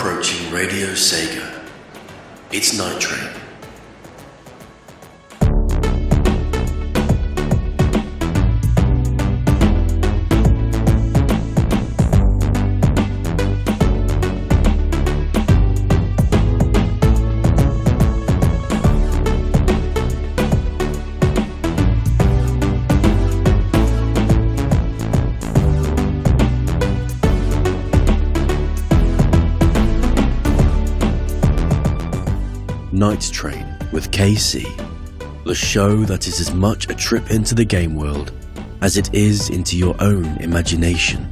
Approaching Radio Sega. It's Night Train. With KC, the show that is as much a trip into the game world as it is into your own imagination.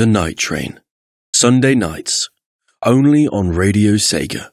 The Night Train. Sunday nights, only on Radio Sega.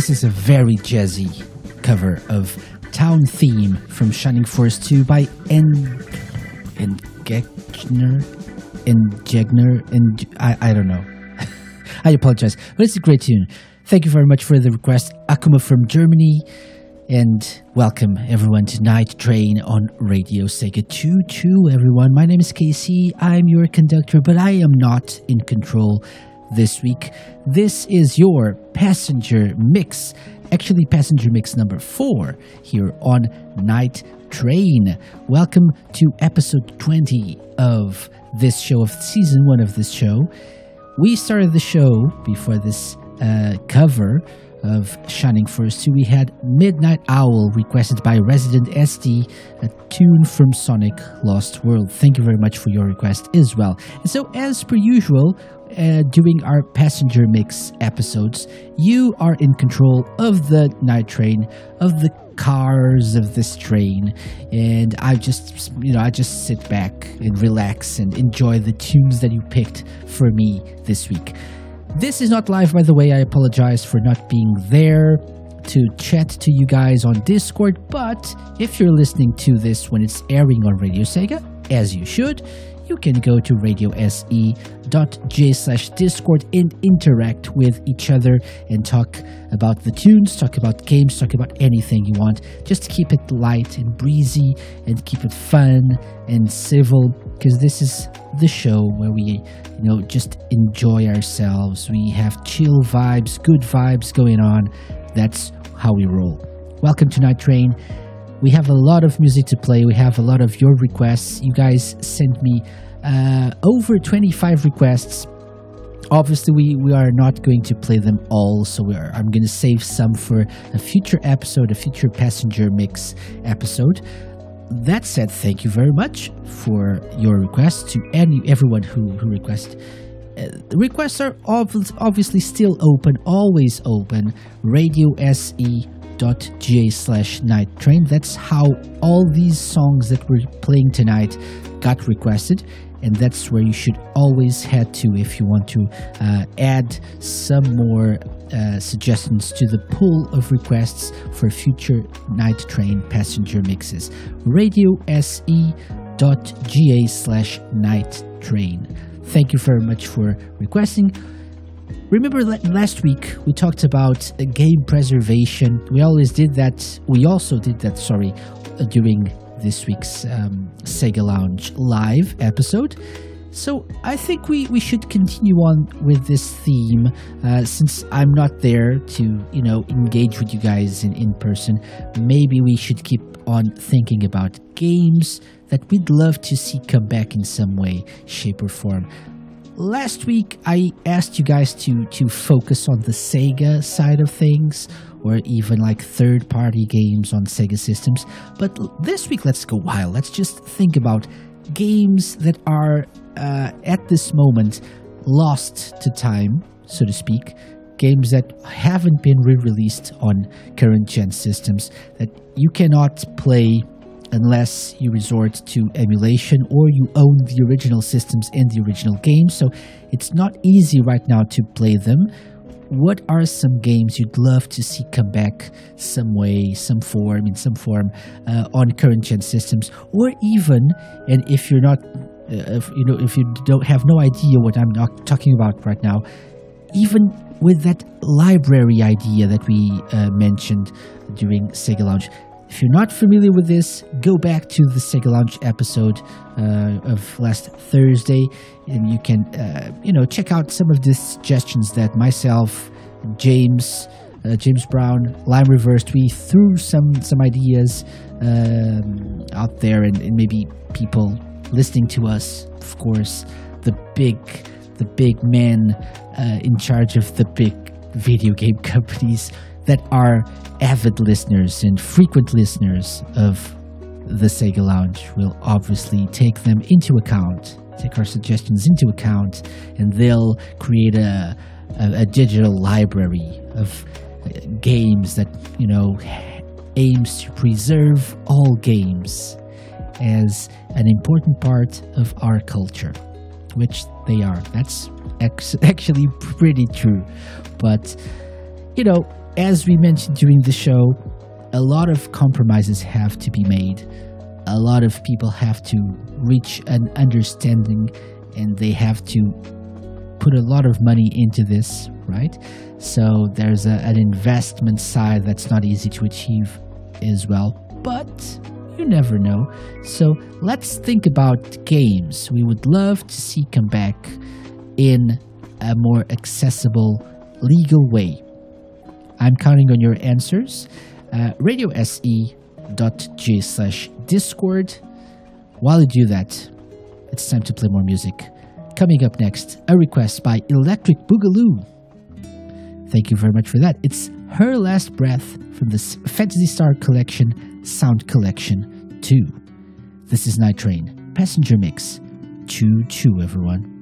This is a very jazzy cover of Town Theme from Shining Force 2 by N. N. Gegner? N. Gegner? And I, I don't know. I apologize, but it's a great tune. Thank you very much for the request, Akuma from Germany. And welcome everyone to Night Train on Radio Sega 22, everyone. My name is KC. I'm your conductor, but I am not in control this week. This is your passenger mix, actually, passenger mix number four here on Night Train. Welcome to episode 20 of this show, of season one of this show. We started the show before this uh, cover of Shining Force 2, we had Midnight Owl requested by Resident SD, a tune from Sonic Lost World. Thank you very much for your request as well. And so, as per usual, uh, doing our passenger mix episodes, you are in control of the night train, of the cars of this train, and I just, you know, I just sit back and relax and enjoy the tunes that you picked for me this week. This is not live, by the way. I apologize for not being there to chat to you guys on Discord, but if you're listening to this when it's airing on Radio Sega, as you should, you can go to radiose.ga slash discord and interact with each other and talk about the tunes, talk about games, talk about anything you want. Just keep it light and breezy and keep it fun and civil because this is the show where we, you know, just enjoy ourselves. We have chill vibes, good vibes going on. That's how we roll. Welcome to Night Train. We have a lot of music to play. We have a lot of your requests. You guys sent me uh, over 25 requests. Obviously, we, we are not going to play them all, so are, I'm going to save some for a future episode, a future passenger mix episode. that said, thank you very much for your requests to any everyone who who request. Uh, requests are obv- obviously still open, always open. Radio SE ga slash night train. That's how all these songs that we're playing tonight got requested and that's where you should always head to if you want to uh, add some more uh, suggestions to the pool of requests for future night train passenger mixes. Radio se.ga slash night train. Thank you very much for requesting Remember last week we talked about game preservation. We always did that. We also did that, sorry, uh, during this week's um, Sega Lounge live episode. So I think we, we should continue on with this theme uh, since I'm not there to, you know, engage with you guys in, in person. Maybe we should keep on thinking about games that we'd love to see come back in some way, shape, or form last week I asked you guys to to focus on the Sega side of things or even like third party games on Sega systems. But this week let's go wild. Let's just think about games that are uh, at this moment lost to time, so to speak. Games that haven't been re released on current gen systems that you cannot play unless you resort to emulation or you own the original systems and the original games. So it's not easy right now to play them. What are some games you'd love to see come back some way, some form, in some form uh, on current gen systems, or even, and if you're not, uh, if, you know, if you don't have no idea what I'm not talking about right now, even with that library idea that we uh, mentioned during Sega Lounge, if you're not familiar with this, go back to the Sega Lounge episode uh, of last Thursday, and you can, uh, you know, check out some of the suggestions that myself, James, uh, James Brown, Lime Reversed, we threw some some ideas um, out there, and, and maybe people listening to us, of course, the big, the big men uh, in charge of the big video game companies that are avid listeners and frequent listeners of the Sega Lounge will obviously take them into account, take our suggestions into account, and they'll create a, a, a digital library of games that, you know, aims to preserve all games as an important part of our culture, which they are. That's actually pretty true. But, you know, as we mentioned during the show, a lot of compromises have to be made. A lot of people have to reach an understanding and they have to put a lot of money into this, right? So there's a, an investment side that's not easy to achieve as well, but you never know. So let's think about games we would love to see come back in a more accessible, legal way. I'm counting on your answers. Uh, radiose.ga slash discord. While you do that, it's time to play more music. Coming up next, a request by Electric Boogaloo. Thank you very much for that. It's Her Last Breath from the Phantasy Star Collection Sound Collection 2. This is Night Train, Passenger Mix. Choo choo, everyone.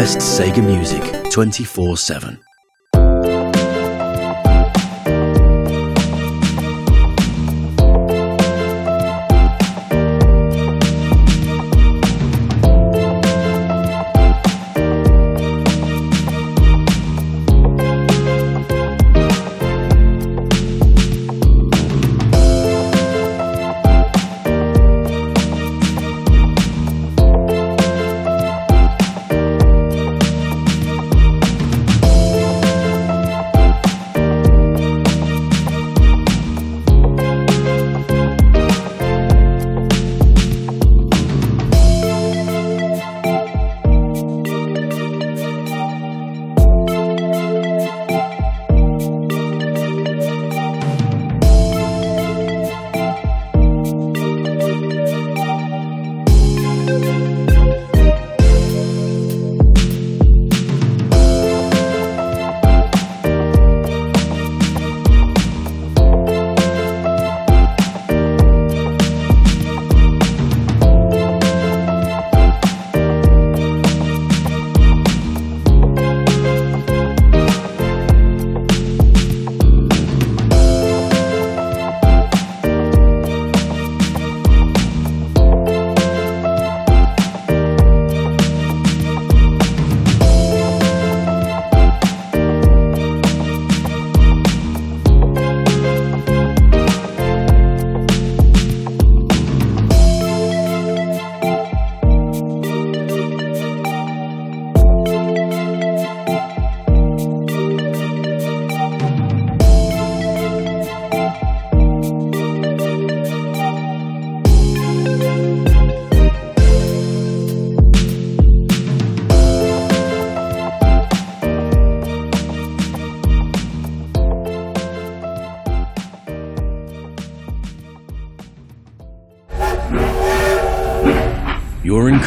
Best Sega music 24 7.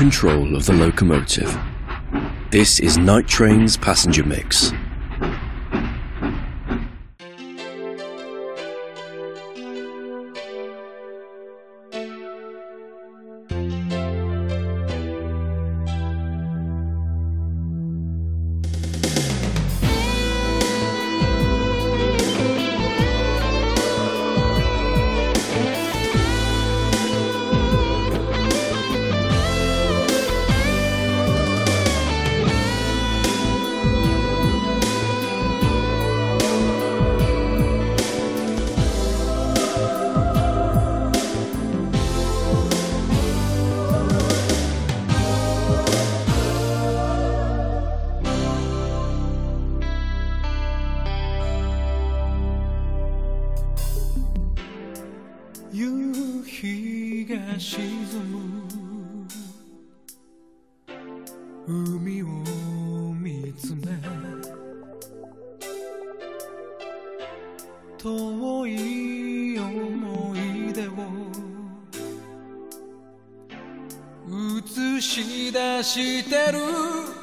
Control of the locomotive. This is Night Train's passenger mix. してる？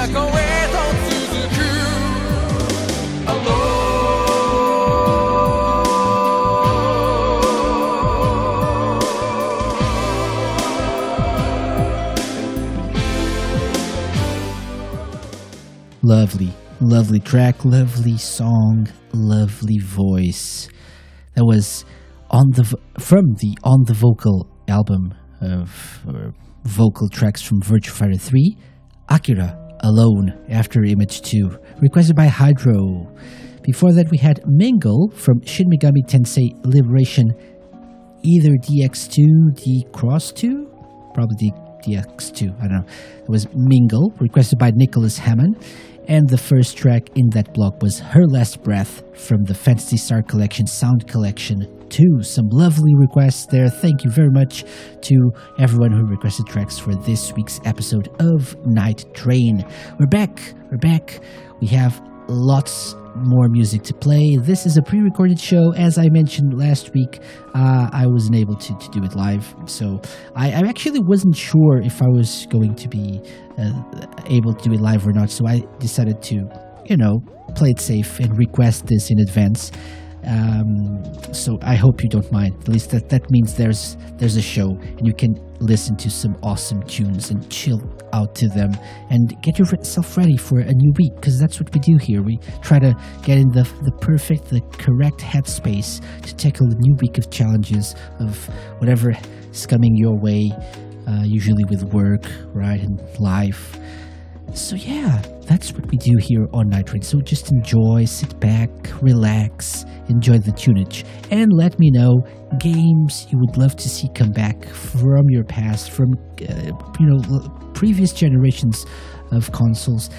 過去へと続く Lovely, lovely track, lovely song, lovely voice. That was on the from the on the vocal album of uh, vocal tracks from Virtua Fighter 3, Akira Alone Afterimage 2, requested by Hydro. Before that, we had Mingle from Shin Megami Tensei Liberation, either DX2, D Cross 2, probably D, DX2, I don't know. It was Mingle, requested by Nicolaas Hamman. And the first track in that block was Her Last Breath from the Phantasy Star Collection Sound Collection 2. Some lovely requests there. Thank you very much to everyone who requested tracks for this week's episode of Night Train. We're back. We're back. We have lots more music to play. This is a pre recorded show. As I mentioned last week, uh, I wasn't able to, to do it live. So I, I actually wasn't sure if I was going to be uh, able to do it live or not. So I decided to, you know, play it safe and request this in advance. Um, so I hope you don't mind. At least that, that means there's there's a show and you can listen to some awesome tunes and chill out to them and get yourself ready for a new week because that's what we do here. We try to get in the the perfect, the correct headspace to tackle the new week of challenges of whatever is coming your way. Uh, usually with work, right, and life. So yeah, that's what we do here on Night Train. So just enjoy, sit back, relax, enjoy the tunage, and let me know games you would love to see come back from your past, from uh, you know previous generations of consoles,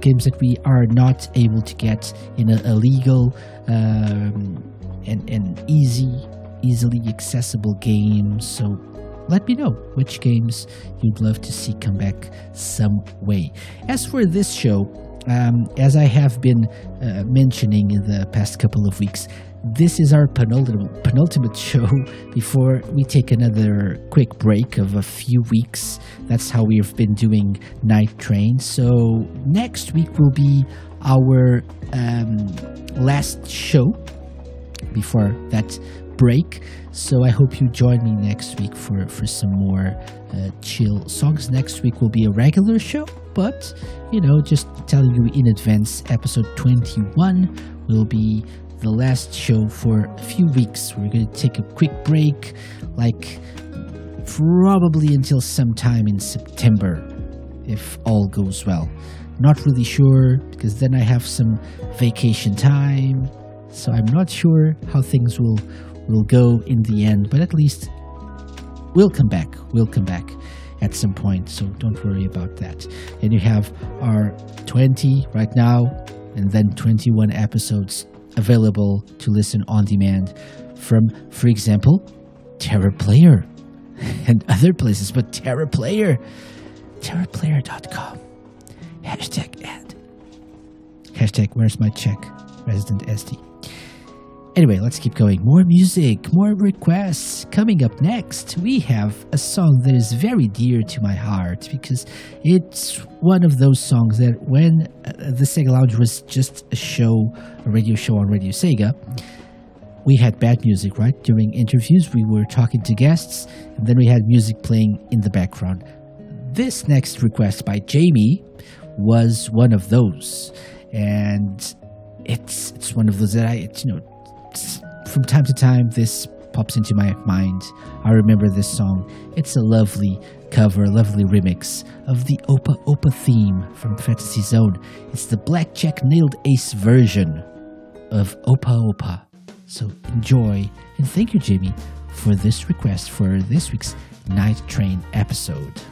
games that we are not able to get in a, a legal um, and and easy, easily accessible game. So let me know which games you'd love to see come back some way. As for this show, um, as I have been uh, mentioning in the past couple of weeks, this is our penultimate, penultimate show before we take another quick break of a few weeks. That's how we've been doing Night Train. So next week will be our um, last show before that break. So I hope you join me next week for, for some more uh, chill songs. Next week will be a regular show, but you know, just telling you in advance, episode 21 will be the last show for a few weeks. We're going to take a quick break, like probably until sometime in September, if all goes well. Not really sure because then I have some vacation time, so I'm not sure how things will will go in the end, but at least we'll come back. We'll come back at some point, so don't worry about that. And you have our 20 right now, and then 21 episodes available to listen on demand from, for example, Terra Player and other places, but Terra Player, terraplayer.com, hashtag ad, hashtag where's my check, resident SD. Anyway, let's keep going. More music, more requests. Coming up next, we have a song that is very dear to my heart because it's one of those songs that when uh, the Sega Lounge was just a show, a radio show on Radio Sega, we had bad music, right? During interviews, we were talking to guests, and then we had music playing in the background. This next request by Jamie was one of those, and it's it's one of those that I you know from time to time this pops into my mind. I remember this song. It's a lovely cover, a lovely remix of the Opa Opa theme from Fantasy Zone. It's the Blackjack Nailed Ace version of Opa Opa. So enjoy and thank you, Jimmy, for this request for this week's Night Train episode.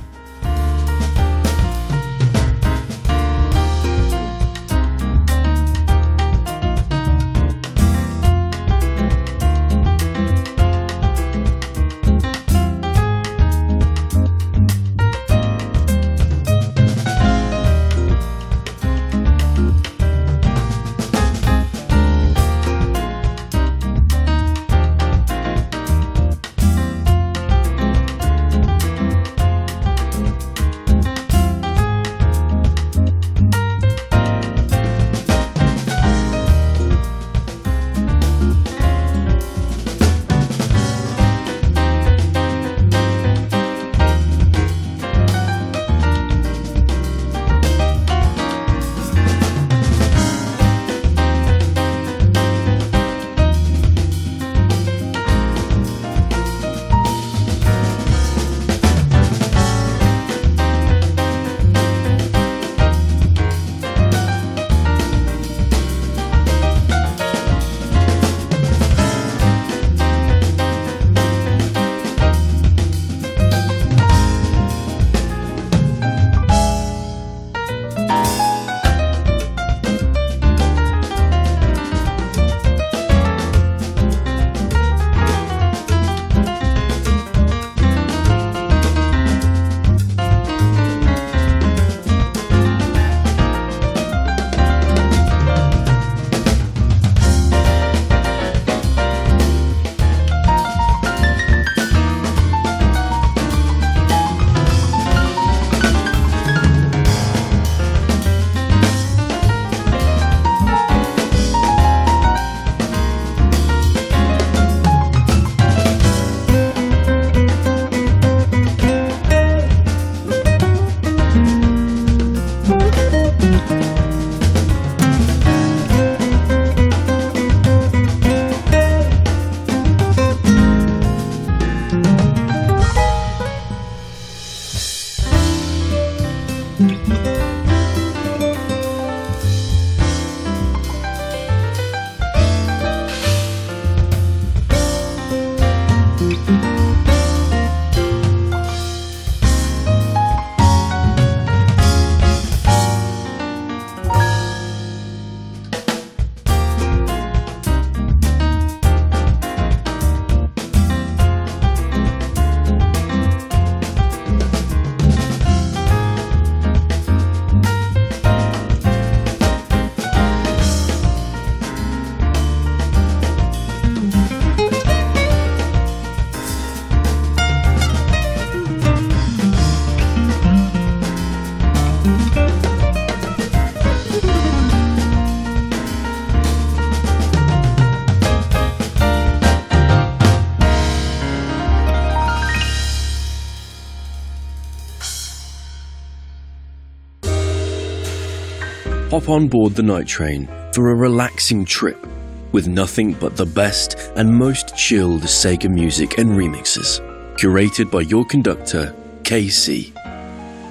Hop on board the night train for a relaxing trip with nothing but the best and most chilled Sega music and remixes, curated by your conductor, KC.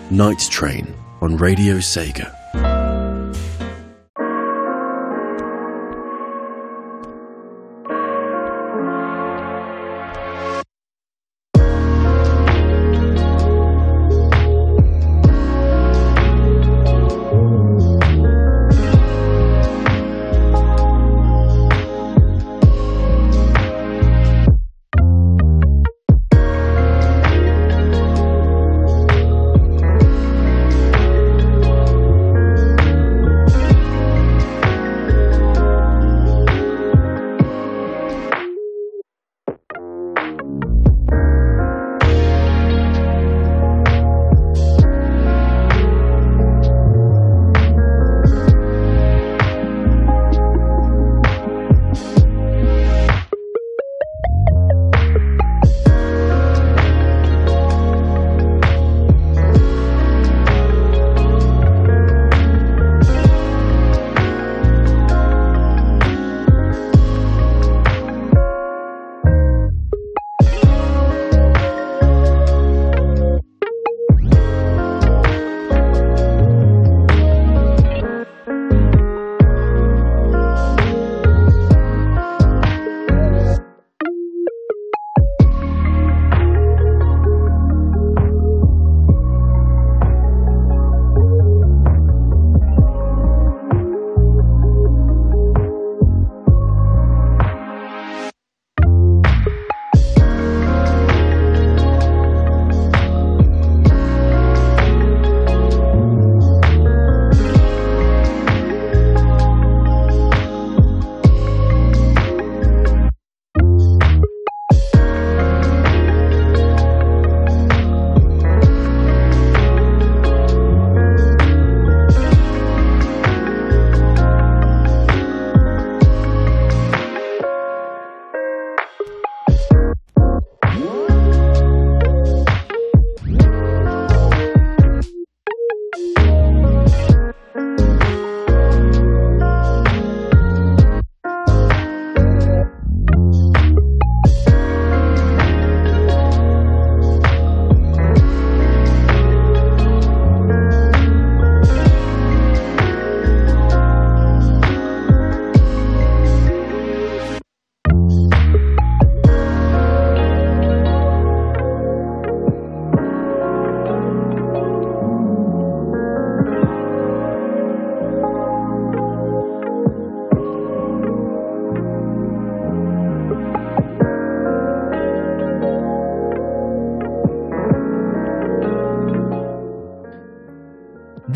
Night Train on Radio Sega.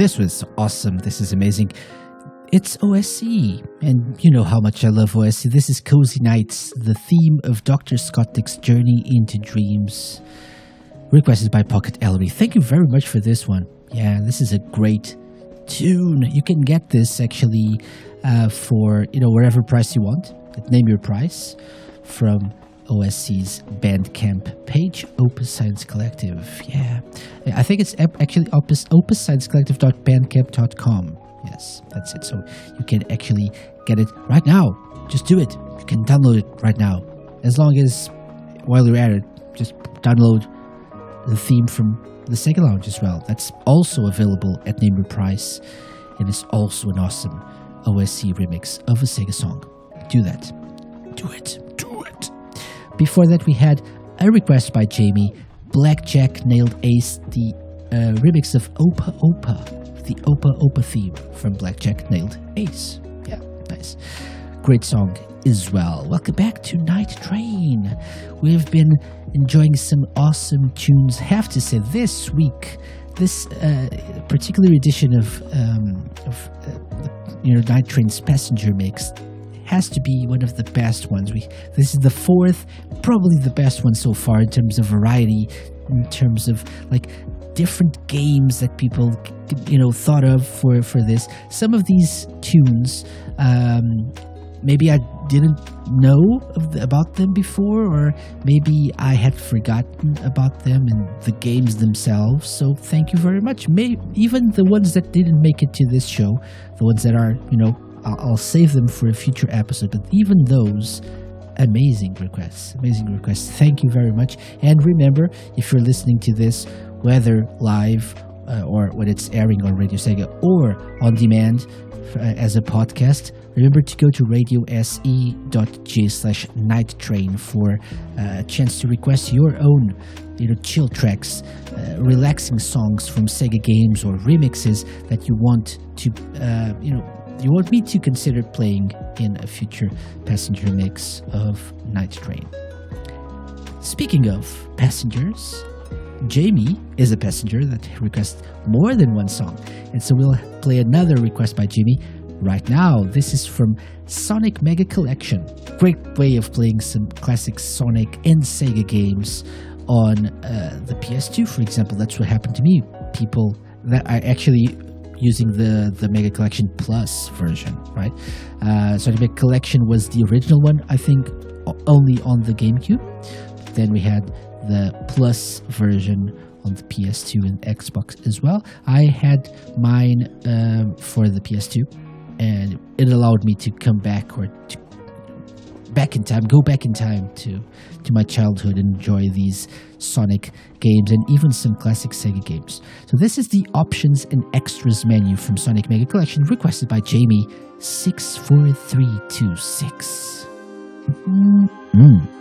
This was awesome. This is amazing. It's OSC, and you know how much I love OSC. This is Cozy Nights, the theme of Dr. Scott's Journey into Dreams, requested by Pocket Eleri. Thank you very much for this one. Yeah, this is a great tune. You can get this actually uh, for you know whatever price you want. Name your price from OSC's Bandcamp page, Opus Science Collective. Yeah, I think it's actually Opus opussciencecollective.bandcamp.com. Yes, that's it. So you can actually get it right now. Just do it. You can download it right now. As long as while you're at it, just download the theme from the Sega Lounge as well. That's also available at Name Your Price, and it's also an awesome OSC remix of a Sega song. Do that. Do it. Do it. Before that, we had a request by Jamie. Blackjack nailed Ace, the uh, remix of Opa Opa, the Opa Opa theme from Blackjack nailed Ace. Yeah, nice. Great song as well. Welcome back to Night Train. We've been enjoying some awesome tunes. Have to say, this week, this uh, particular edition of, um, of uh, you know Night Train's passenger mix has to be one of the best ones. We this is the fourth, probably the best one so far in terms of variety, in terms of like different games that people you know thought of for for this. Some of these tunes. Um, maybe I didn't know the, about them before, or maybe I had forgotten about them and the games themselves. So thank you very much. May, even the ones that didn't make it to this show, the ones that are, you know, I'll, save them for a future episode, but even those amazing requests amazing requests thank you very much. And remember if you're listening to this whether live uh, or when it's airing on radio sega or on demand uh, as a podcast remember to go to radiose.ga slash night train for uh, a chance to request your own you know chill tracks uh, relaxing songs from sega games or remixes that you want to uh, you know you want me to consider playing in a future passenger mix of night train speaking of passengers Jamie is a passenger that requests more than one song, and so we'll play another request by Jamie right now. This is from Sonic Mega Collection. Great way of playing some classic Sonic and Sega games on uh, the PS2, for example. That's what happened to me. People that I actually using the, the Mega Collection Plus version, right? Uh, Sonic Mega Collection was the original one, I think, only on the GameCube. Then we had the Plus version on the PS2 and Xbox as well. I had mine um, for the PS2, and it allowed me to come back or to back in time, go back in time to to my childhood and enjoy these Sonic games and even some classic Sega games. So this is the options and extras menu from Sonic Mega Collection, requested by Jamie six four three two six. Mm.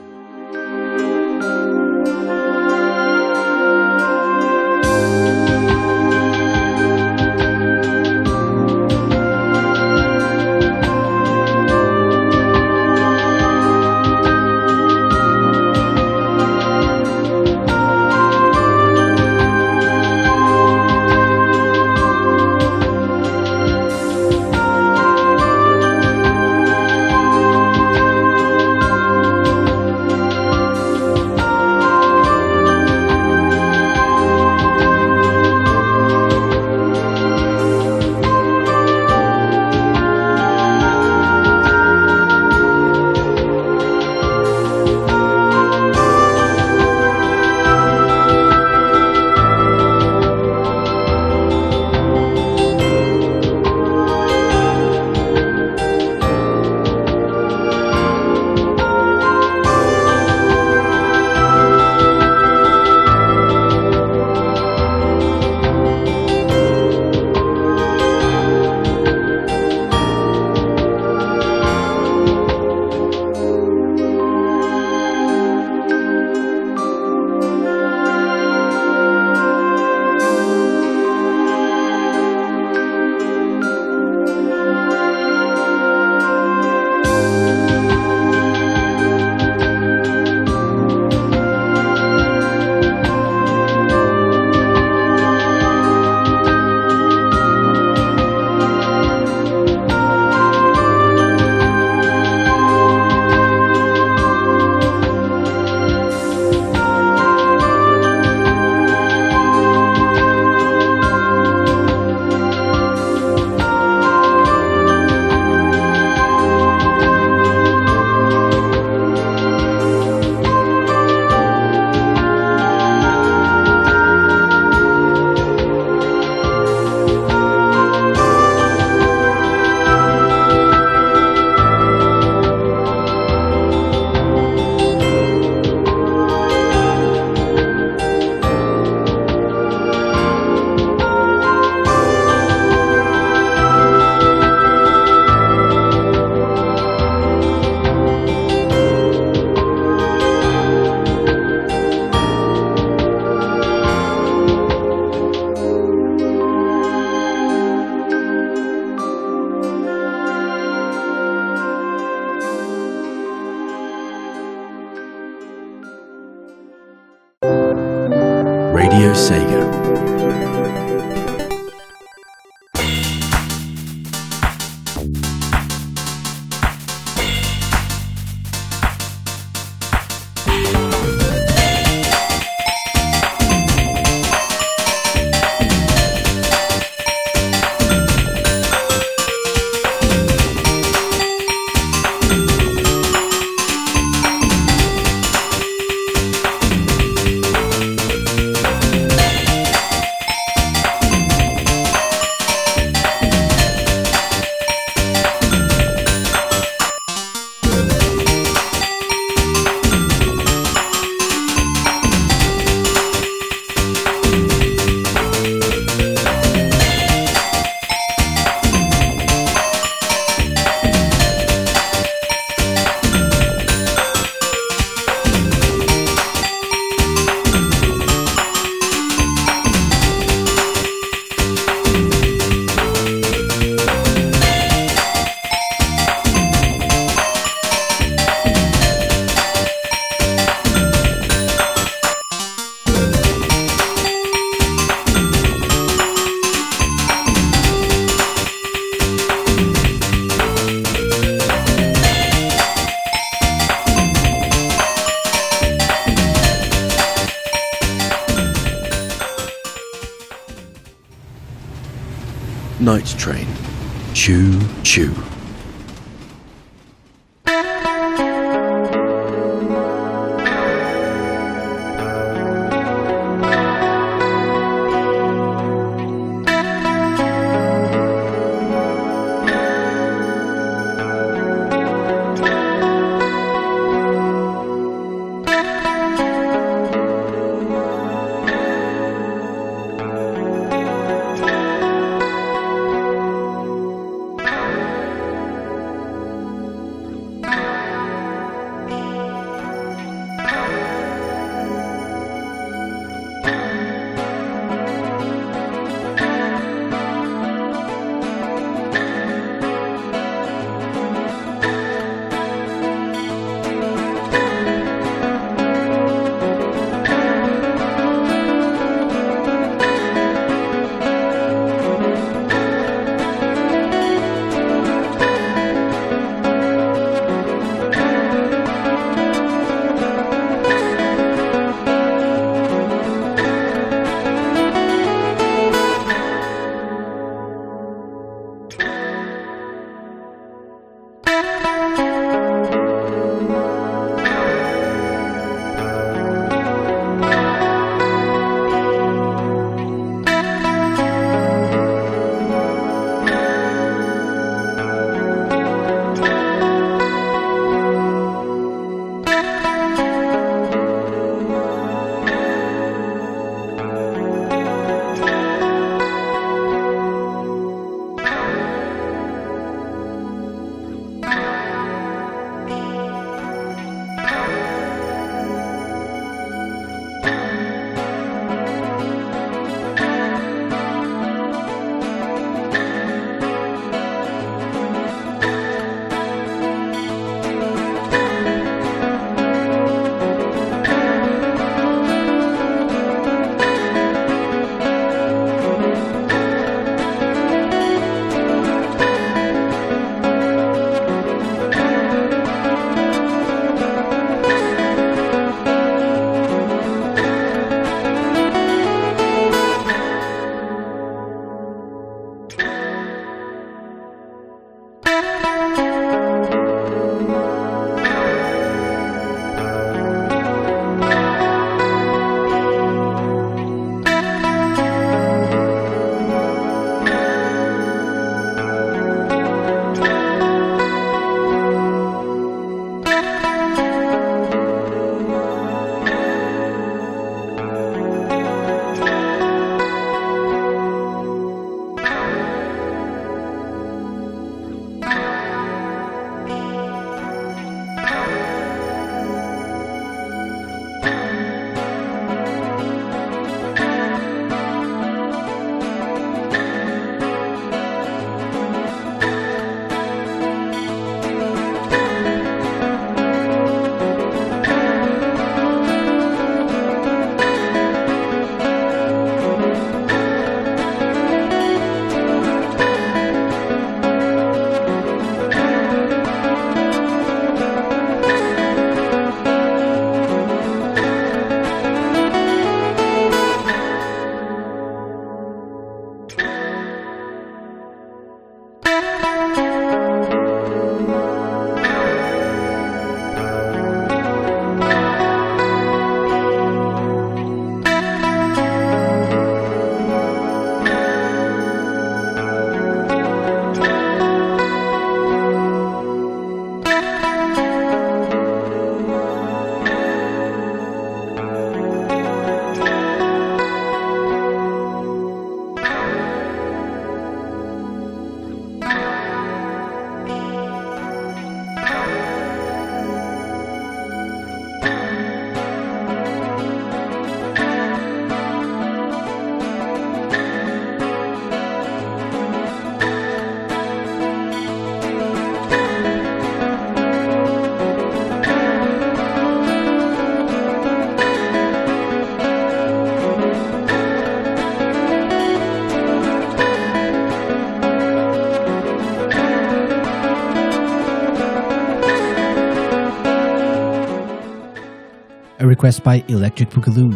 Request by Electric Boogaloo.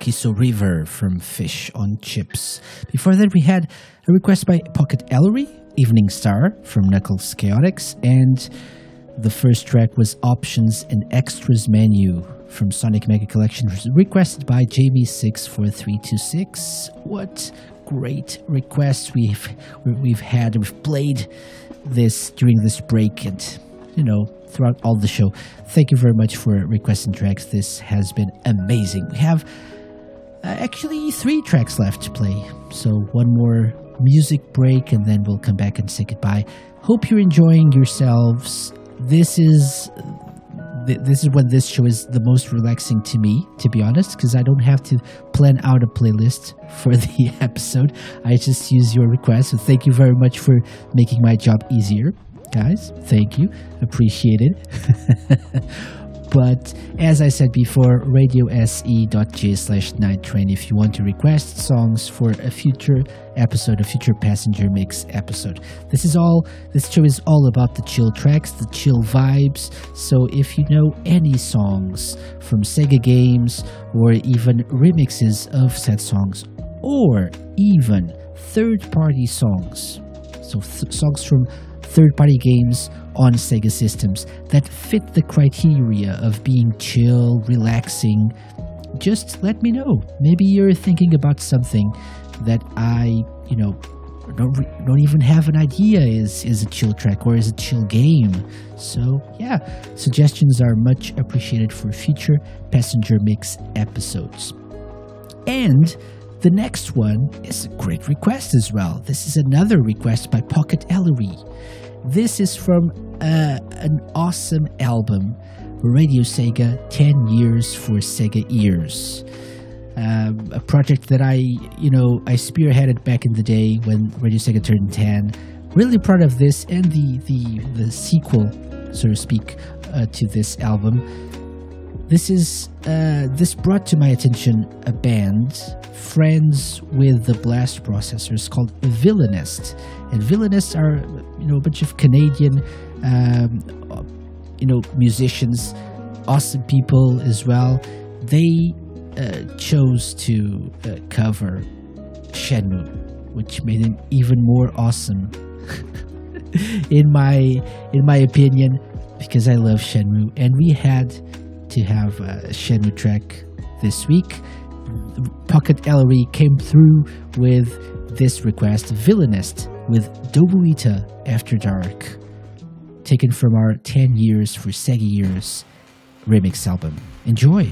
Kiso River from Fish on Chips. Before that, we had a request by Pocket Eleri, Evening Star from Knuckles Chaotix, and the first track was Options and Extras Menu from Sonic Mega Collection, requested by Jamie64326. What great requests we've we've had. We've played this during this break and you know throughout all the show. Thank you very much for requesting tracks. This has been amazing. We have uh, actually three tracks left to play, so one more music break and then we'll come back and say goodbye. Hope you're enjoying yourselves. This is this is when this show is the most relaxing to me, to be honest, because I don't have to plan out a playlist for the episode. I just use your request. So thank you very much for making my job easier, guys. Thank you. Appreciate it. But as I said before, radiose.ga slash night train if you want to request songs for a future episode, a future passenger mix episode. This is all, this show is all about the chill tracks, the chill vibes. So if you know any songs from Sega games or even remixes of said songs or even third party songs, so th- songs from third party games on Sega systems that fit the criteria of being chill, relaxing, just let me know. Maybe you're thinking about something that I, you know, don't, don't even have an idea is, is a chill track or is a chill game. So, yeah, suggestions are much appreciated for future Passenger Mix episodes. And the next one is a great request as well. This is another request by Pocket Eleri. This is from uh, an awesome album, Radio Sega 10 Years for Sega Ears. Um, a project that I, you know, I spearheaded back in the day when Radio Sega turned 10. Really proud of this and the, the, the sequel, so to speak, uh, to this album. This is uh, this brought to my attention a band, friends with the Blast processors, called Villainest, and Villainests are you know a bunch of Canadian um, you know musicians, awesome people as well. They uh, chose to uh, cover Shenmue, which made it even more awesome. In my in my opinion because I love Shenmue, and we had to have uh, a Shenmue track this week. Pocket Eleri came through with this request, Villainest with Dobuita After Dark, taken from our 10 Years for Sega Ears remix album. Enjoy!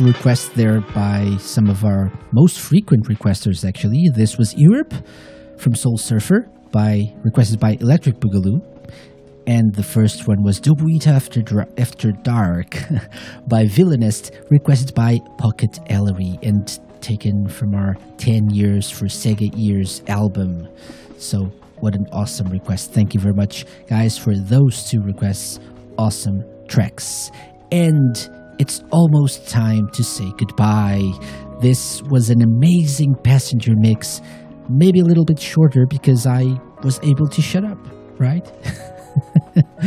Of requests there by some of our most frequent requesters, actually. This was Europe from Soul Surfer, by requested by Electric Boogaloo. And the first one was Dobuita After, After Dark by Villainest, requested by Pocket Eleri and taken from our 10 Years for Sega Ears album. So, what an awesome request. Thank you very much, guys, for those two requests. Awesome tracks. And it's almost time to say goodbye. This was an amazing passenger mix, maybe a little bit shorter because I was able to shut up, right?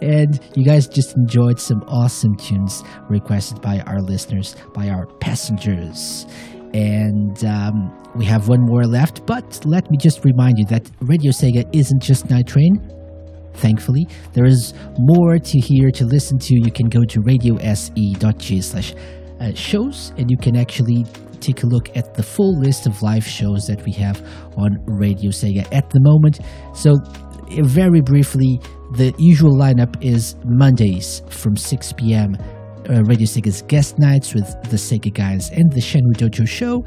and you guys just enjoyed some awesome tunes requested by our listeners, by our passengers. And um, we have one more left, but let me just remind you that Radio Sega isn't just Night Train. Thankfully, there is more to hear to listen to. You can go to radiose.ga slash uh, shows and you can actually take a look at the full list of live shows that we have on Radio Sega at the moment. So, very briefly, the usual lineup is Mondays from 6 p.m. uh, Radio Sega's guest nights with the Sega Guys and the Shenmue Dojo Show.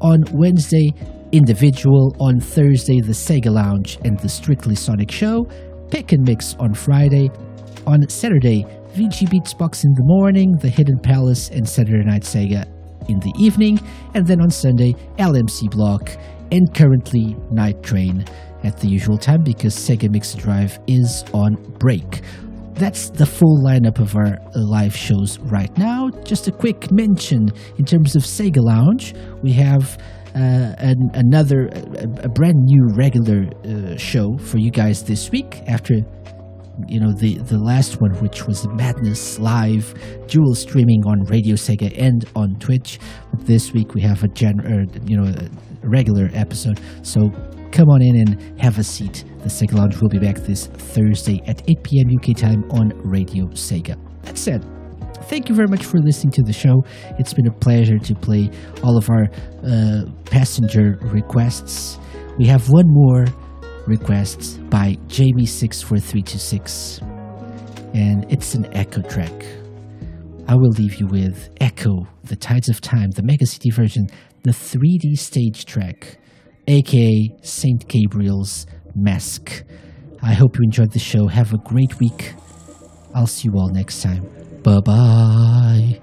On Wednesday, Individual. On Thursday, the Sega Lounge and the Strictly Sonic Show. Pick and Mix on Friday. On Saturday, VG Beats Box in the morning, The Hidden Palace, and Saturday Night Sega in the evening. And then on Sunday, LMC Block and currently Night Train at the usual time because Sega Mix Drive is on break. That's the full lineup of our live shows right now. Just a quick mention in terms of Sega Lounge, we have uh, an, another, a, a, brand new regular uh, show for you guys this week after you know the the last one which was madness live dual streaming on radio sega and on twitch. This week we have a gen uh, you know a regular episode. So come on in and have a seat. The sega lounge will be back this thursday at 8 p.m uk time on radio sega. That said thank you very much for listening to the show it's been a pleasure to play all of our uh, passenger requests we have one more request by Jamie64326. And it's an Ecco track. I will leave you with Ecco, The Tides of Time, the Mega CD version, the 3D stage track, aka St. Gabriel's Mask. I hope you enjoyed the show. Have a great week. I'll see you all next time. Bye bye.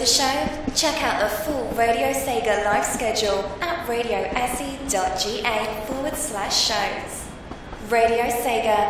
The show? Check out the full Radio Sega live schedule at radiose.ga forward slash shows. Radio Sega,